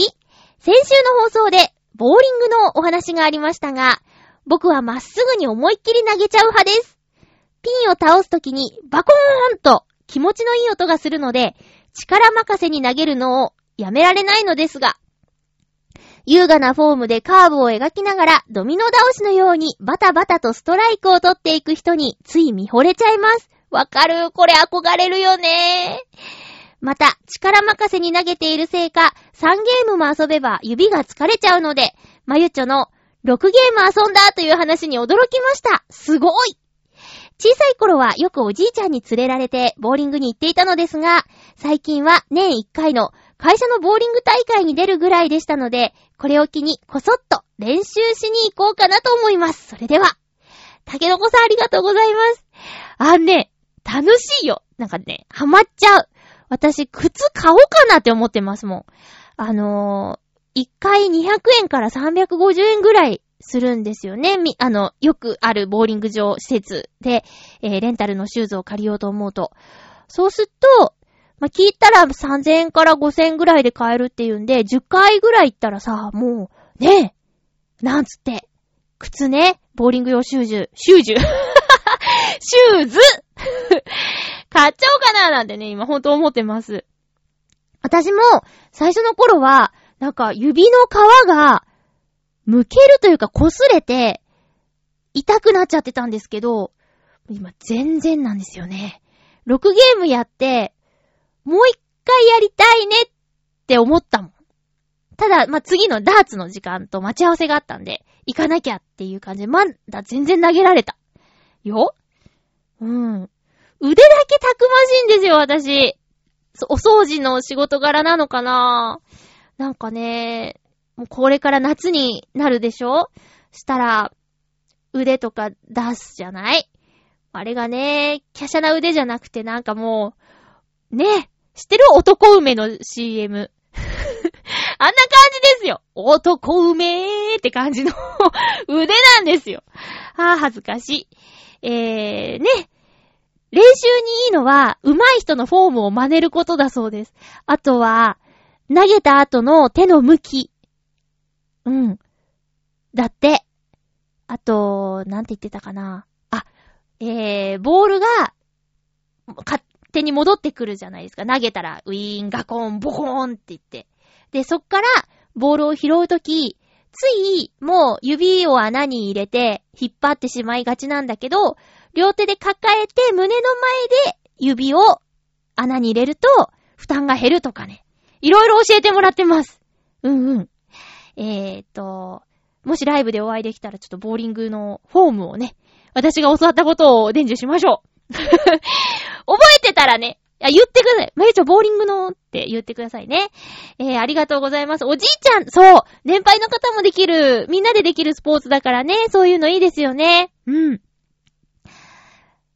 先週の放送で、ボーリングのお話がありましたが、僕はまっすぐに思いっきり投げちゃう派です。ピンを倒すときにバコーンと気持ちのいい音がするので、力任せに投げるのをやめられないのですが、優雅なフォームでカーブを描きながらドミノ倒しのようにバタバタとストライクを取っていく人につい見惚れちゃいます。わかる？これ憧れるよねまた、力任せに投げているせいか、3ゲームも遊べば指が疲れちゃうので、まゆちょの6ゲーム遊んだという話に驚きました。すごい小さい頃はよくおじいちゃんに連れられてボーリングに行っていたのですが、最近は年1回の会社のボーリング大会に出るぐらいでしたので、これを機にこそっと練習しに行こうかなと思います。それでは、竹の子さんありがとうございます。あね、楽しいよ。なんかね、ハマっちゃう。私、靴買おうかなって思ってますもん。あのー、1回200円から350円ぐらいするんですよね。み、あの、よくあるボーリング場施設で、えー、レンタルのシューズを借りようと思うと。そうすると、まあ、聞いたら3000円から5000円ぐらいで買えるっていうんで、10回ぐらい行ったらさ、もう、ねえ、なんつって、靴ね、ボーリング用シューズ、シューズ？シューズ？買っちゃおうかななんてね、今ほんと思ってます。私も、最初の頃は、なんか指の皮が、剥けるというか擦れて、痛くなっちゃってたんですけど、今全然なんですよね。6ゲームやって、もう一回やりたいねって思ったもん。ただ、まあ、次のダーツの時間と待ち合わせがあったんで、行かなきゃっていう感じで、まだ全然投げられた。ようん。腕だけたくましいんですよ、私。お掃除の仕事柄なのかなぁなんかね、もうこれから夏になるでしょ？したら、腕とか出すじゃない？あれがね、華奢な腕じゃなくてなんかもう、ね、知ってる男梅の CM。あんな感じですよ。男梅ーって感じの 腕なんですよ。ああ、恥ずかしい。えー、ね。練習にいいのは、上手い人のフォームを真似ることだそうです。あとは、投げた後の手の向き。うん。だって。あと、なんて言ってたかな。あ、えー、ボールが、勝手に戻ってくるじゃないですか。投げたら、ウィーン、ガコン、ボコーンって言って。で、そっから、ボールを拾うとき、つい、もう指を穴に入れて、引っ張ってしまいがちなんだけど、両手で抱えて胸の前で指を穴に入れると負担が減るとかね。いろいろ教えてもらってます。うんうん。えーと、もしライブでお会いできたらちょっとボーリングのフォームをね、私が教わったことを伝授しましょう。覚えてたらね、いや、言ってください。まゆちょ、ボーリングのって言ってくださいね。えー、ありがとうございます。おじいちゃん、そう年配の方もできる、みんなでできるスポーツだからね、そういうのいいですよね。うん。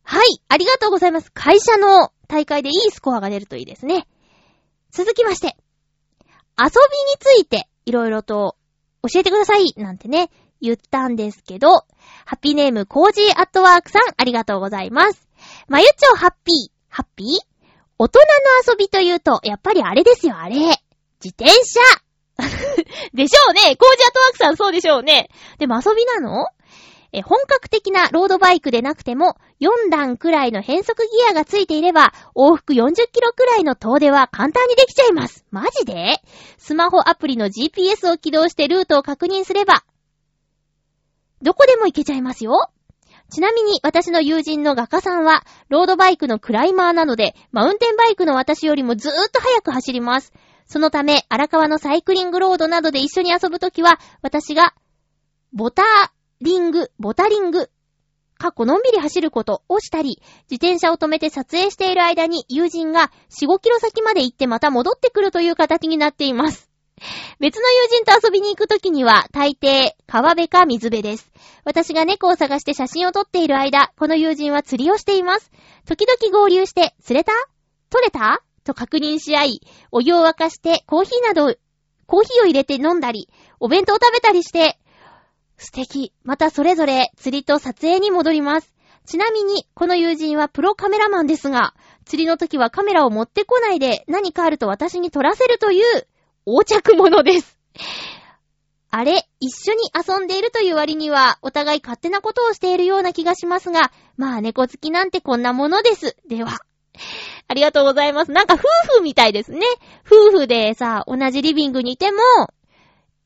はい、ありがとうございます。会社の大会でいいスコアが出るといいですね。続きまして、遊びについていろいろと教えてくださいなんてね、言ったんですけど、ハッピーネームコージーアットワークさんありがとうございます。まゆちょハッピー、ハッピー？大人の遊びというと、やっぱりあれですよ、あれ。自転車 でしょうね。コージーアットワークさんそうでしょうね。でも遊びなの？え、本格的なロードバイクでなくても、4段くらいの変速ギアがついていれば、往復40キロくらいの遠出は簡単にできちゃいます。マジで？スマホアプリの GPS を起動してルートを確認すれば、どこでも行けちゃいますよ。ちなみに私の友人の画家さんは、ロードバイクのクライマーなので、マウンテンバイクの私よりもずーっと速く走ります。そのため、荒川のサイクリングロードなどで一緒に遊ぶときは、私が、ボタリング、ボタリング、かっこのんびり走ることをしたり、自転車を止めて撮影している間に友人が4、5キロ先まで行ってまた戻ってくるという形になっています。別の友人と遊びに行くときには、大抵、川辺か水辺です。私が猫を探して写真を撮っている間、この友人は釣りをしています。時々合流して、釣れた？取れた？と確認し合い、お湯を沸かしてコーヒーなど、コーヒーを入れて飲んだり、お弁当を食べたりして、素敵。またそれぞれ釣りと撮影に戻ります。ちなみに、この友人はプロカメラマンですが、釣りの時はカメラを持ってこないで何かあると私に撮らせるという横着者です。あれ、一緒に遊んでいるという割には、お互い勝手なことをしているような気がしますが、まあ猫好きなんてこんなものです。では。ありがとうございます。なんか夫婦みたいですね。夫婦でさ、同じリビングにいても、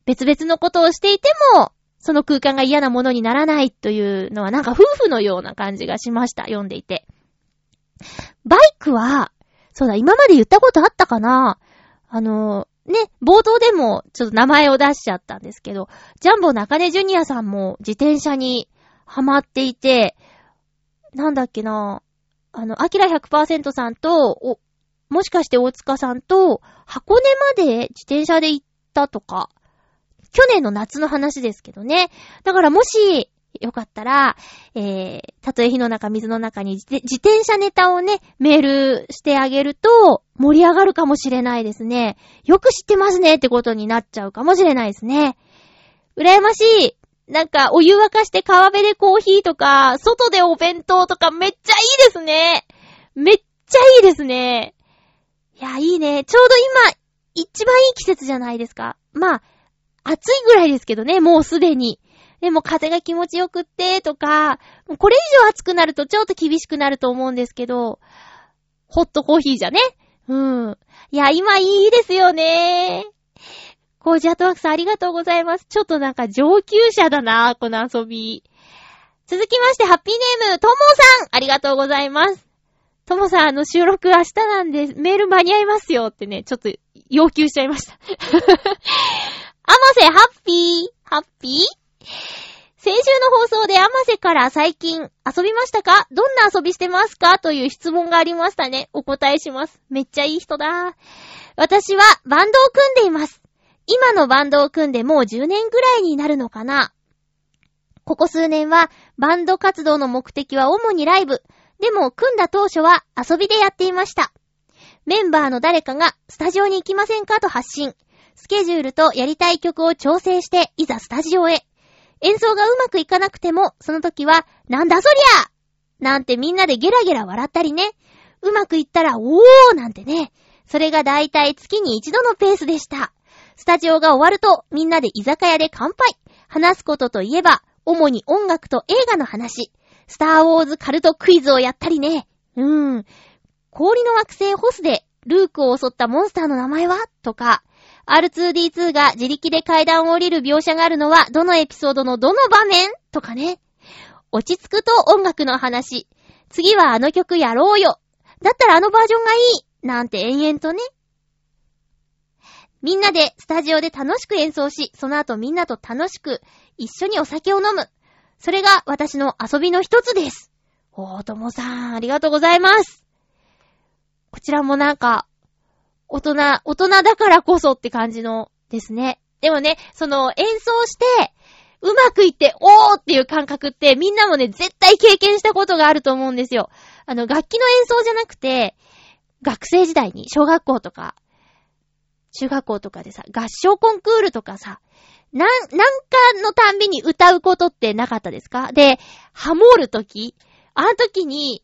別々のことをしていても、その空間が嫌なものにならないというのはなんか夫婦のような感じがしました。読んでいて。バイクは、そうだ、今まで言ったことあったかなあの、ね、冒頭でもちょっと名前を出しちゃったんですけど、ジャンボ中根ジュニアさんも自転車にハマっていて、なんだっけな、あの、アキラ100%さんと、お、もしかして大塚さんと、箱根まで自転車で行ったとか、去年の夏の話ですけどね。だからもし、よかったら、えー、たとえ火の中、水の中に自転車ネタをね、メールしてあげると、盛り上がるかもしれないですね。よく知ってますねってことになっちゃうかもしれないですね。羨ましい。なんか、お湯沸かして川辺でコーヒーとか、外でお弁当とかめっちゃいいですね。めっちゃいいですね。いや、いいね。ちょうど今、一番いい季節じゃないですか。まあ、暑いぐらいですけどね、もうすでに。でも風が気持ちよくって、とか、これ以上暑くなるとちょっと厳しくなると思うんですけど、ホットコーヒーじゃね。うん。いや、今いいですよね。コージアトワークさんありがとうございます。ちょっとなんか上級者だな、この遊び。続きまして、ハッピーネーム、ともさんありがとうございます。ともさん、あの収録明日なんで、メール間に合いますよってね、ちょっと要求しちゃいました。あませ、ハッピーハッピー？先週の放送でアマセから最近遊びましたか？どんな遊びしてますか？という質問がありましたね。お答えします。めっちゃいい人だ。私はバンドを組んでいます。今のバンドを組んでもう10年ぐらいになるのかなここ数年はバンド活動の目的は主にライブ。でも組んだ当初は遊びでやっていました。メンバーの誰かがスタジオに行きませんか？と発信。スケジュールとやりたい曲を調整していざスタジオへ。演奏がうまくいかなくても、その時は、なんだそりゃなんてみんなでゲラゲラ笑ったりね。うまくいったら、おーなんてね。それがだいたい月に一度のペースでした。スタジオが終わると、みんなで居酒屋で乾杯。話すことといえば、主に音楽と映画の話。スターウォーズカルトクイズをやったりね。うーん。氷の惑星ホスで、ルークを襲ったモンスターの名前は？とか、R2D2 が自力で階段を降りる描写があるのは、どのエピソードのどの場面？とかね。落ち着くと音楽の話。次はあの曲やろうよ。だったらあのバージョンがいい。なんて延々とね。みんなでスタジオで楽しく演奏し、その後みんなと楽しく一緒にお酒を飲む。それが私の遊びの一つです。おーともさん、ありがとうございます。こちらもなんか、大人、大人だからこそって感じのですね。でもね、その演奏して、うまくいって、おーっていう感覚ってみんなもね、絶対経験したことがあると思うんですよ。あの、楽器の演奏じゃなくて、学生時代に、小学校とか、中学校とかでさ、合唱コンクールとかさ、なん、なんかのたんびに歌うことってなかったですか？で、ハモるとき、あの時に、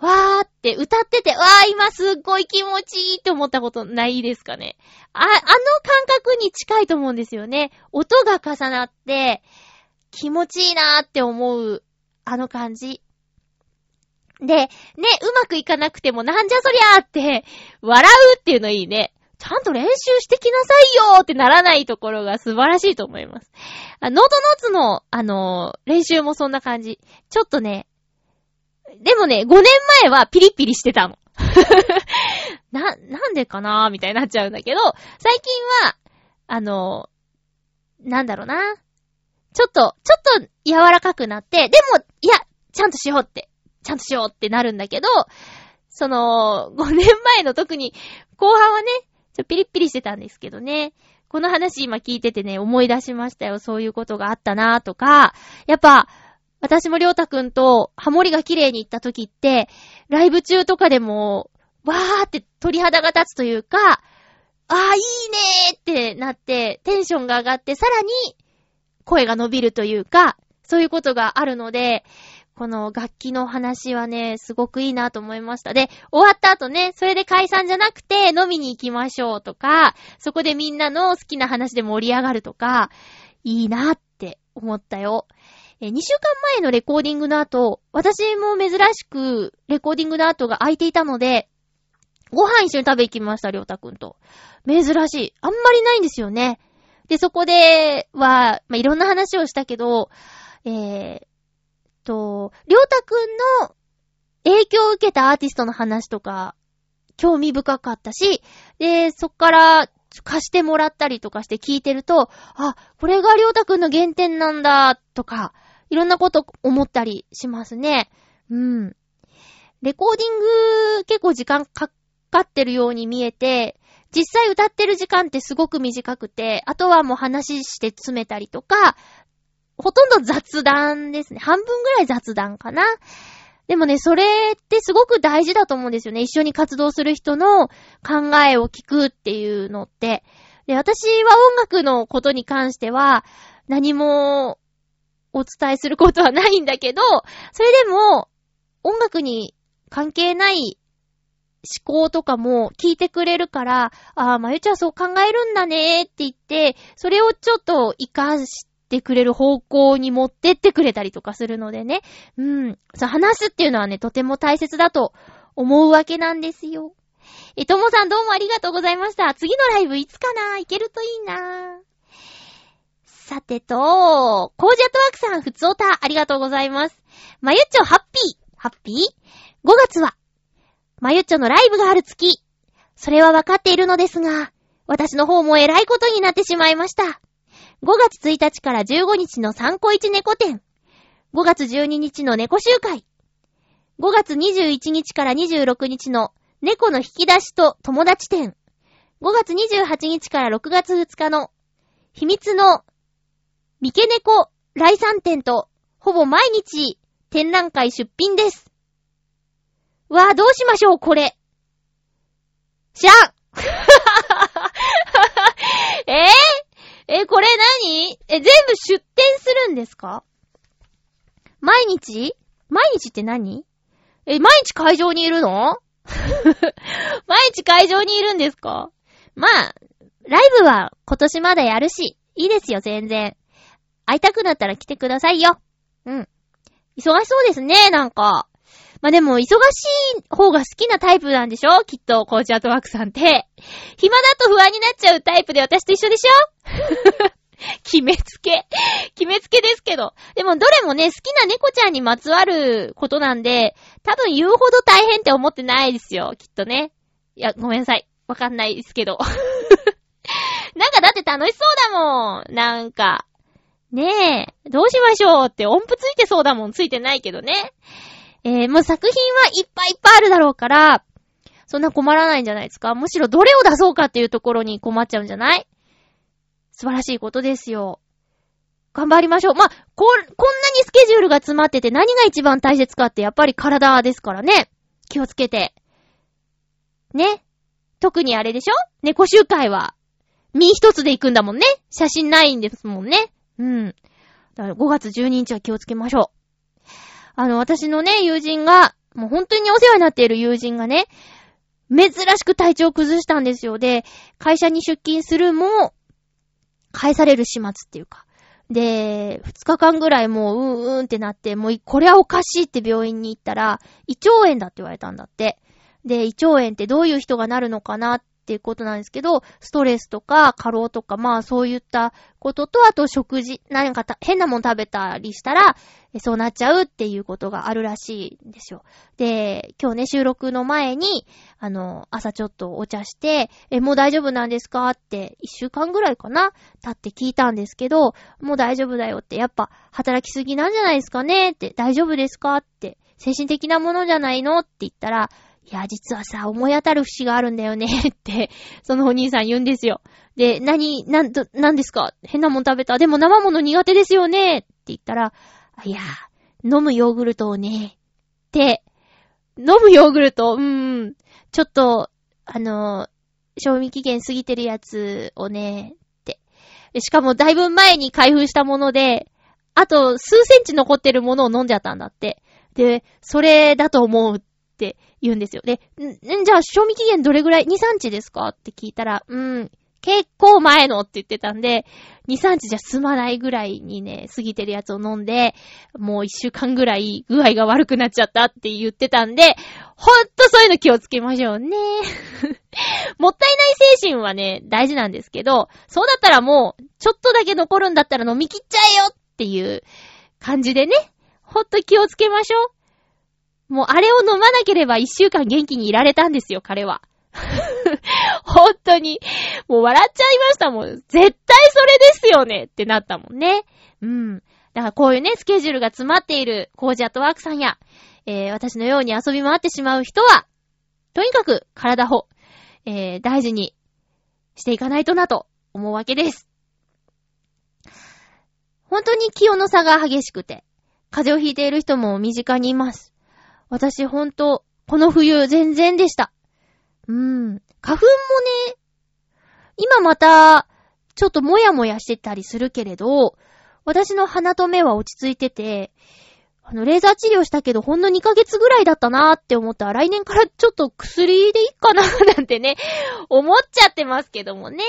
わーって歌ってて、わー今すっごい気持ちいいって思ったことないですかね。あ、あの感覚に近いと思うんですよね。音が重なって、気持ちいいなーって思う、あの感じ。で、ね、うまくいかなくてもなんじゃそりゃーって、笑うっていうのいいね。ちゃんと練習してきなさいよーってならないところが素晴らしいと思います。あノートノーツの、あのー、練習もそんな感じ。ちょっとね、でもね、5年前はピリピリしてたの。な、なんでかなーみたいになっちゃうんだけど、最近は、あの、なんだろうな。ちょっと、ちょっと柔らかくなって、でも、いや、ちゃんとしようって、ちゃんとしようってなるんだけど、その、5年前の特に、後半はね、ちょ、ピリピリしてたんですけどね。この話今聞いててね、思い出しましたよ。そういうことがあったなとか、やっぱ、私もりょうたくんとハモリが綺麗に行った時って、ライブ中とかでも、わーって鳥肌が立つというか、あーいいねーってなって、テンションが上がって、さらに声が伸びるというか、そういうことがあるので、この楽器の話はね、すごくいいなと思いました。で、終わった後ね、それで解散じゃなくて飲みに行きましょうとか、そこでみんなの好きな話で盛り上がるとか、いいなって思ったよ。え、2週間前のレコーディングの後、私も珍しくレコーディングの後が空いていたので、ご飯一緒に食べ行きました、りょうたくんと。珍しい。あんまりないんですよね。で、そこでは、まあ、いろんな話をしたけど、えー、と、りょうたくんの影響を受けたアーティストの話とか、興味深かったし、で、そっから貸してもらったりとかして聞いてると、あ、これがりょうたくんの原点なんだ、とか、いろんなこと思ったりしますね。うん。レコーディング結構時間かかってるように見えて、実際歌ってる時間ってすごく短くて、あとはもう話して詰めたりとか、ほとんど雑談ですね。半分ぐらい雑談かな。でもね、それってすごく大事だと思うんですよね。一緒に活動する人の考えを聞くっていうのって。で、私は音楽のことに関しては、何もお伝えすることはないんだけど、それでも、音楽に関係ない思考とかも聞いてくれるから、ああ、まゆちゃんそう考えるんだねって言って、それをちょっと活かしてくれる方向に持ってってくれたりとかするのでね。うん。そう、話すっていうのはね、とても大切だと思うわけなんですよ。え、ともさんどうもありがとうございました。次のライブいつかな？行けるといいなさてと、コージアットワークさん、ふつおた、ありがとうございます。まゆっちょ、ハッピー。ハッピー ?5 月は、まゆっちょのライブがある月。それはわかっているのですが、私の方も偉いことになってしまいました。5月1日から15日の3個1猫展。5月12日の猫集会。5月21日から26日の猫の引き出しと友達展。5月28日から6月2日の秘密の三毛猫来産展とほぼ毎日展覧会出品です。わぁ、どうしましょう、これ。しゃんえぇ、ー、え、これ何？え、全部出店するんですか？毎日？毎日って何？え、毎日会場にいるの？毎日会場にいるんですか？まあ、ライブは今年まだやるし、いいですよ、全然。会いたくなったら来てくださいよ。うん。忙しそうですね、なんか。まあ、でも、忙しい方が好きなタイプなんでしょ？きっと、コーチアートワークさんって。暇だと不安になっちゃうタイプで私と一緒でしょ？決めつけ。決めつけですけど。でも、どれもね、好きな猫ちゃんにまつわることなんで、多分言うほど大変って思ってないですよ。きっとね。いや、ごめんなさい。わかんないですけど。なんかだって楽しそうだもん。なんか。ねえ、どうしましょうって音符ついてそうだもん。ついてないけどね。えー、もう作品はいっぱいいっぱいあるだろうから、そんな困らないんじゃないですかむしろどれを出そうかっていうところに困っちゃうんじゃない？素晴らしいことですよ。頑張りましょう。まあ、こ、こんなにスケジュールが詰まってて何が一番大切かってやっぱり体ですからね。気をつけて。ね。特にあれでしょ？猫集会は、身一つで行くんだもんね。写真ないんですもんね。うん。だから5月12日は気をつけましょう。あの、私のね、友人が、もう本当にお世話になっている友人がね、珍しく体調を崩したんですよ。で、会社に出勤するも、返される始末っていうか。で、2日間ぐらいもう、うんうんってなって、もう、これはおかしいって病院に行ったら、胃腸炎だって言われたんだって。で、胃腸炎ってどういう人がなるのかなっっていうことなんですけど、ストレスとか過労とか、まあそういったことと、あと食事、何か変なもん食べたりしたら、そうなっちゃうっていうことがあるらしいんですよ。で、今日ね、収録の前に、あの、朝ちょっとお茶して、え、もう大丈夫なんですかって、一週間ぐらいかな経って聞いたんですけど、もう大丈夫だよって、やっぱ働きすぎなんじゃないですかねって、大丈夫ですかって、精神的なものじゃないのって言ったら、いや、実はさ、思い当たる節があるんだよねって、そのお兄さん言うんですよ。で、何、なん、なんですか？変なもん食べた？でも生もの苦手ですよね？って言ったら、いや、飲むヨーグルトをね、って、飲むヨーグルト、うーん、ちょっと、あの、賞味期限過ぎてるやつをね、って。しかもだいぶ前に開封したもので、あと数センチ残ってるものを飲んじゃったんだって。で、それだと思うっって言うんですよ。で、ん、んじゃあ、賞味期限どれぐらい ?2、3日ですか？って聞いたら、うん、結構前のって言ってたんで、2、3日じゃ済まないぐらいにね、過ぎてるやつを飲んで、もう1週間ぐらい具合が悪くなっちゃったって言ってたんで、ほんとそういうの気をつけましょうね。もったいない精神はね、大事なんですけど、そうだったらもう、ちょっとだけ残るんだったら飲み切っちゃえよっていう感じでね、ほんと気をつけましょう。もうあれを飲まなければ一週間元気にいられたんですよ、彼は。本当に。もう笑っちゃいましたもん。絶対それですよねってなったもんね。うん。だからこういうね、スケジュールが詰まっているコージアットワークさんや、えー、私のように遊び回ってしまう人は、とにかく体を、えー、大事にしていかないとなと思うわけです。本当に気温の差が激しくて、風邪をひいている人も身近にいます。私ほんと、この冬全然でした。うん。花粉もね、今また、ちょっともやもやしてたりするけれど、私の鼻と目は落ち着いてて、あの、レーザー治療したけど、ほんの2ヶ月ぐらいだったなーって思ったら、来年からちょっと薬でいいかなーなんてね、思っちゃってますけどもね。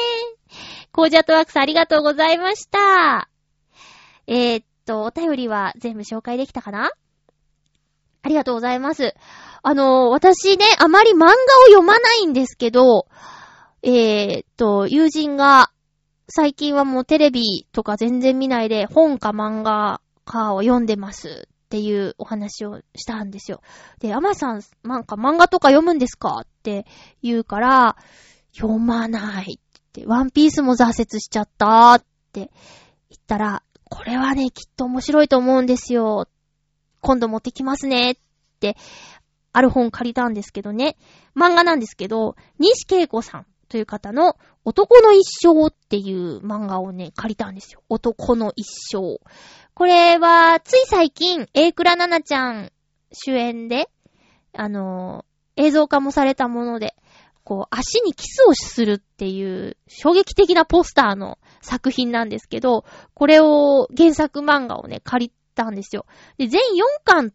コージャットワークスありがとうございました。えー、っと、お便りは全部紹介できたかな？ありがとうございます。あの、私ね、あまり漫画を読まないんですけど、えー、っと、友人が、最近はもうテレビとか全然見ないで、本か漫画かを読んでますっていうお話をしたんですよ。で、アマさん、なんか漫画とか読むんですかって言うから、読まないって、ワンピースも挫折しちゃったって言ったら、これはね、きっと面白いと思うんですよ今度持ってきますねって、ある本借りたんですけどね。漫画なんですけど、西恵子さんという方の男の一生っていう漫画をね、借りたんですよ。男の一生。これは、つい最近、エイクラナナちゃん主演で、あのー、映像化もされたもので、こう、足にキスをするっていう衝撃的なポスターの作品なんですけど、これを原作漫画をね、借りたんですよ。で、全4巻、3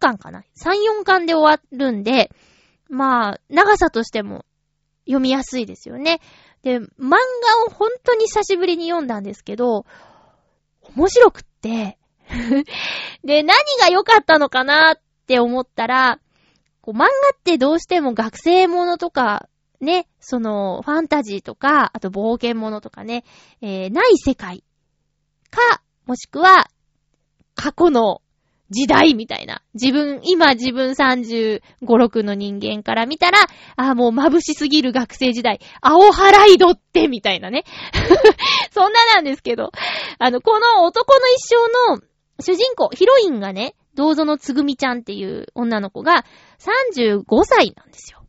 巻かな ?3、4巻で終わるんで、まあ、長さとしても読みやすいですよね。で、漫画を本当に久しぶりに読んだんですけど、面白くって で、何が良かったのかなって思ったら、こう漫画ってどうしても学生ものとか、ね、その、ファンタジーとか、あと冒険ものとかね、えー、ない世界か、もしくは、過去の時代みたいな。自分、今自分35、6の人間から見たら、ああ、もう眩しすぎる学生時代。青ハライドって、みたいなね。そんななんですけど。あの、この男の一生の主人公、ヒロインがね、銅像のつぐみちゃんっていう女の子が35歳なんですよ。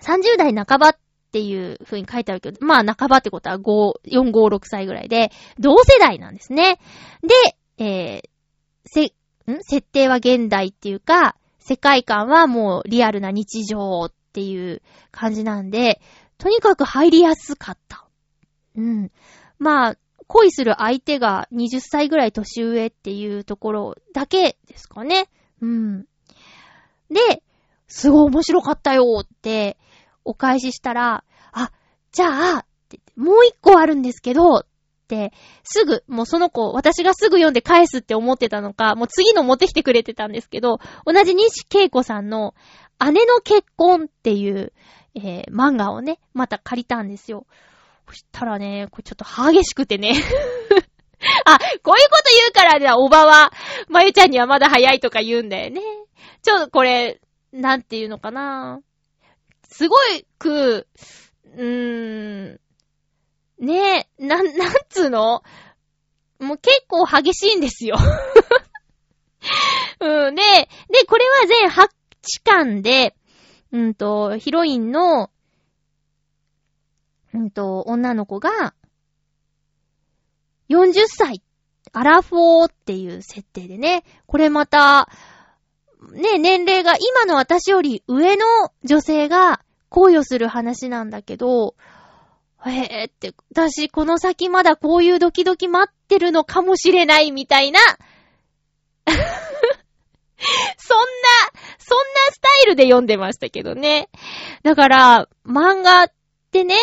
30代半ばっていう風に書いてあるけど、まあ半ばってことは5、4、5、6歳ぐらいで、同世代なんですね。で、えー、せ、ん？設定は現代っていうか、世界観はもうリアルな日常っていう感じなんで、とにかく入りやすかった。うん。まあ、恋する相手が20歳ぐらい年上っていうところだけですかね。うん。で、すごい面白かったよってお返ししたら、あ、じゃあ、もう一個あるんですけど、すぐ、もうその子、私がすぐ読んで返すって思ってたのか、もう次の持ってきてくれてたんですけど、同じ西恵子さんの姉の結婚っていう、えー、漫画をね、また借りたんですよ。そしたらね、これちょっと激しくてね。あ、こういうこと言うからね、おばは、まゆちゃんにはまだ早いとか言うんだよね。ちょっとこれ、なんていうのかな。すごく、うーん、ねえ、なん、なんつうの？もう結構激しいんですよ。うん、で、で、これは全8巻で、うんと、ヒロインのうんと、女の子が、40歳、アラフォーっていう設定でね、これまた、ね、年齢が今の私より上の女性が恋をする話なんだけど、へぇって、私この先まだこういうドキドキ待ってるのかもしれないみたいな、そんな、そんなスタイルで読んでましたけどね。だから、漫画ってね、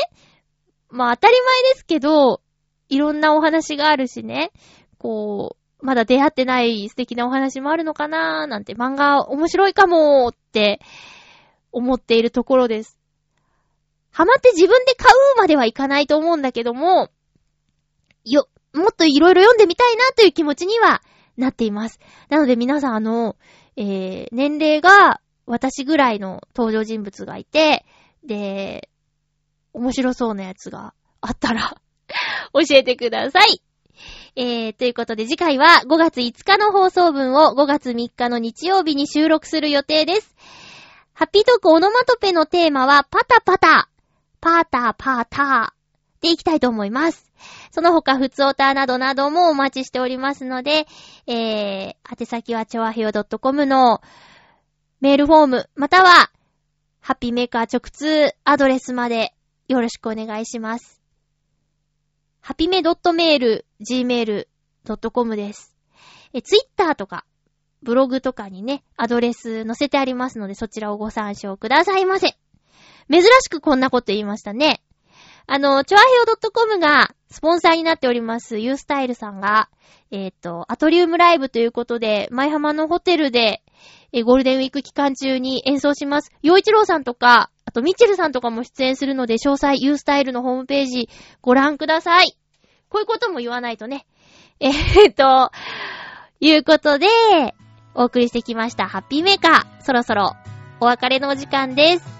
まあ当たり前ですけど、いろんなお話があるしね、こう、まだ出会ってない素敵なお話もあるのかなーなんて漫画面白いかもーって思っているところです。ハマって自分で買うまではいかないと思うんだけども、よ、もっといろいろ読んでみたいなという気持ちにはなっています。なので皆さんあの、えー、年齢が私ぐらいの登場人物がいて、で、面白そうなやつがあったら 教えてください。えー、ということで次回は5月5日の放送分を5月3日の日曜日に収録する予定です。ハッピートークオノマトペのテーマはパタパタ、パーターパーターでいきたいと思います。その他、ふつおたなどなどもお待ちしておりますので、えー、宛先はちょわへよ .com のメールフォーム、または、ハッピーメーカー直通アドレスまでよろしくお願いします。ハピメドットメール、gmail.com です。え、ツイッターとか、ブログとかにね、アドレス載せてありますので、そちらをご参照くださいませ。珍しくこんなこと言いましたね。あの、チョアヘオ .com がスポンサーになっております、ユースタイルさんが、えっ、ー、と、アトリウムライブということで、舞浜のホテルで、えゴールデンウィーク期間中に演奏します。洋一郎さんとか、あとミッチェルさんとかも出演するので、詳細、ユースタイルのホームページご覧ください。こういうことも言わないとね。えー、っと、いうことで、お送りしてきました。ハッピーメーカー。そろそろお別れのお時間です。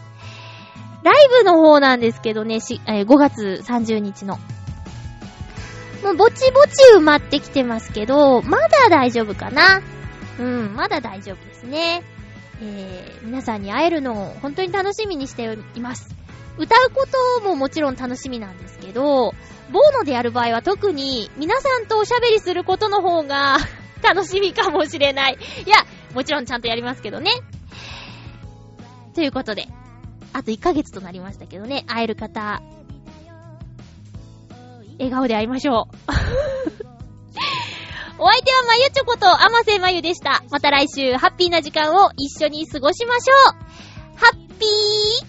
ライブの方なんですけどね、しえー、5月30日の。もうぼちぼち埋まってきてますけど、まだ大丈夫かな。うん、まだ大丈夫ですね。えー、皆さんに会えるのを本当に楽しみにしています。歌うことももちろん楽しみなんですけど、ボーノでやる場合は特に皆さんとおしゃべりすることの方が 楽しみかもしれない。いや、もちろんちゃんとやりますけどね。ということで、あと1ヶ月となりましたけどね、会える方、笑顔で会いましょう。お相手はまゆちょことあませまゆでした。また来週ハッピーな時間を一緒に過ごしましょうハッピー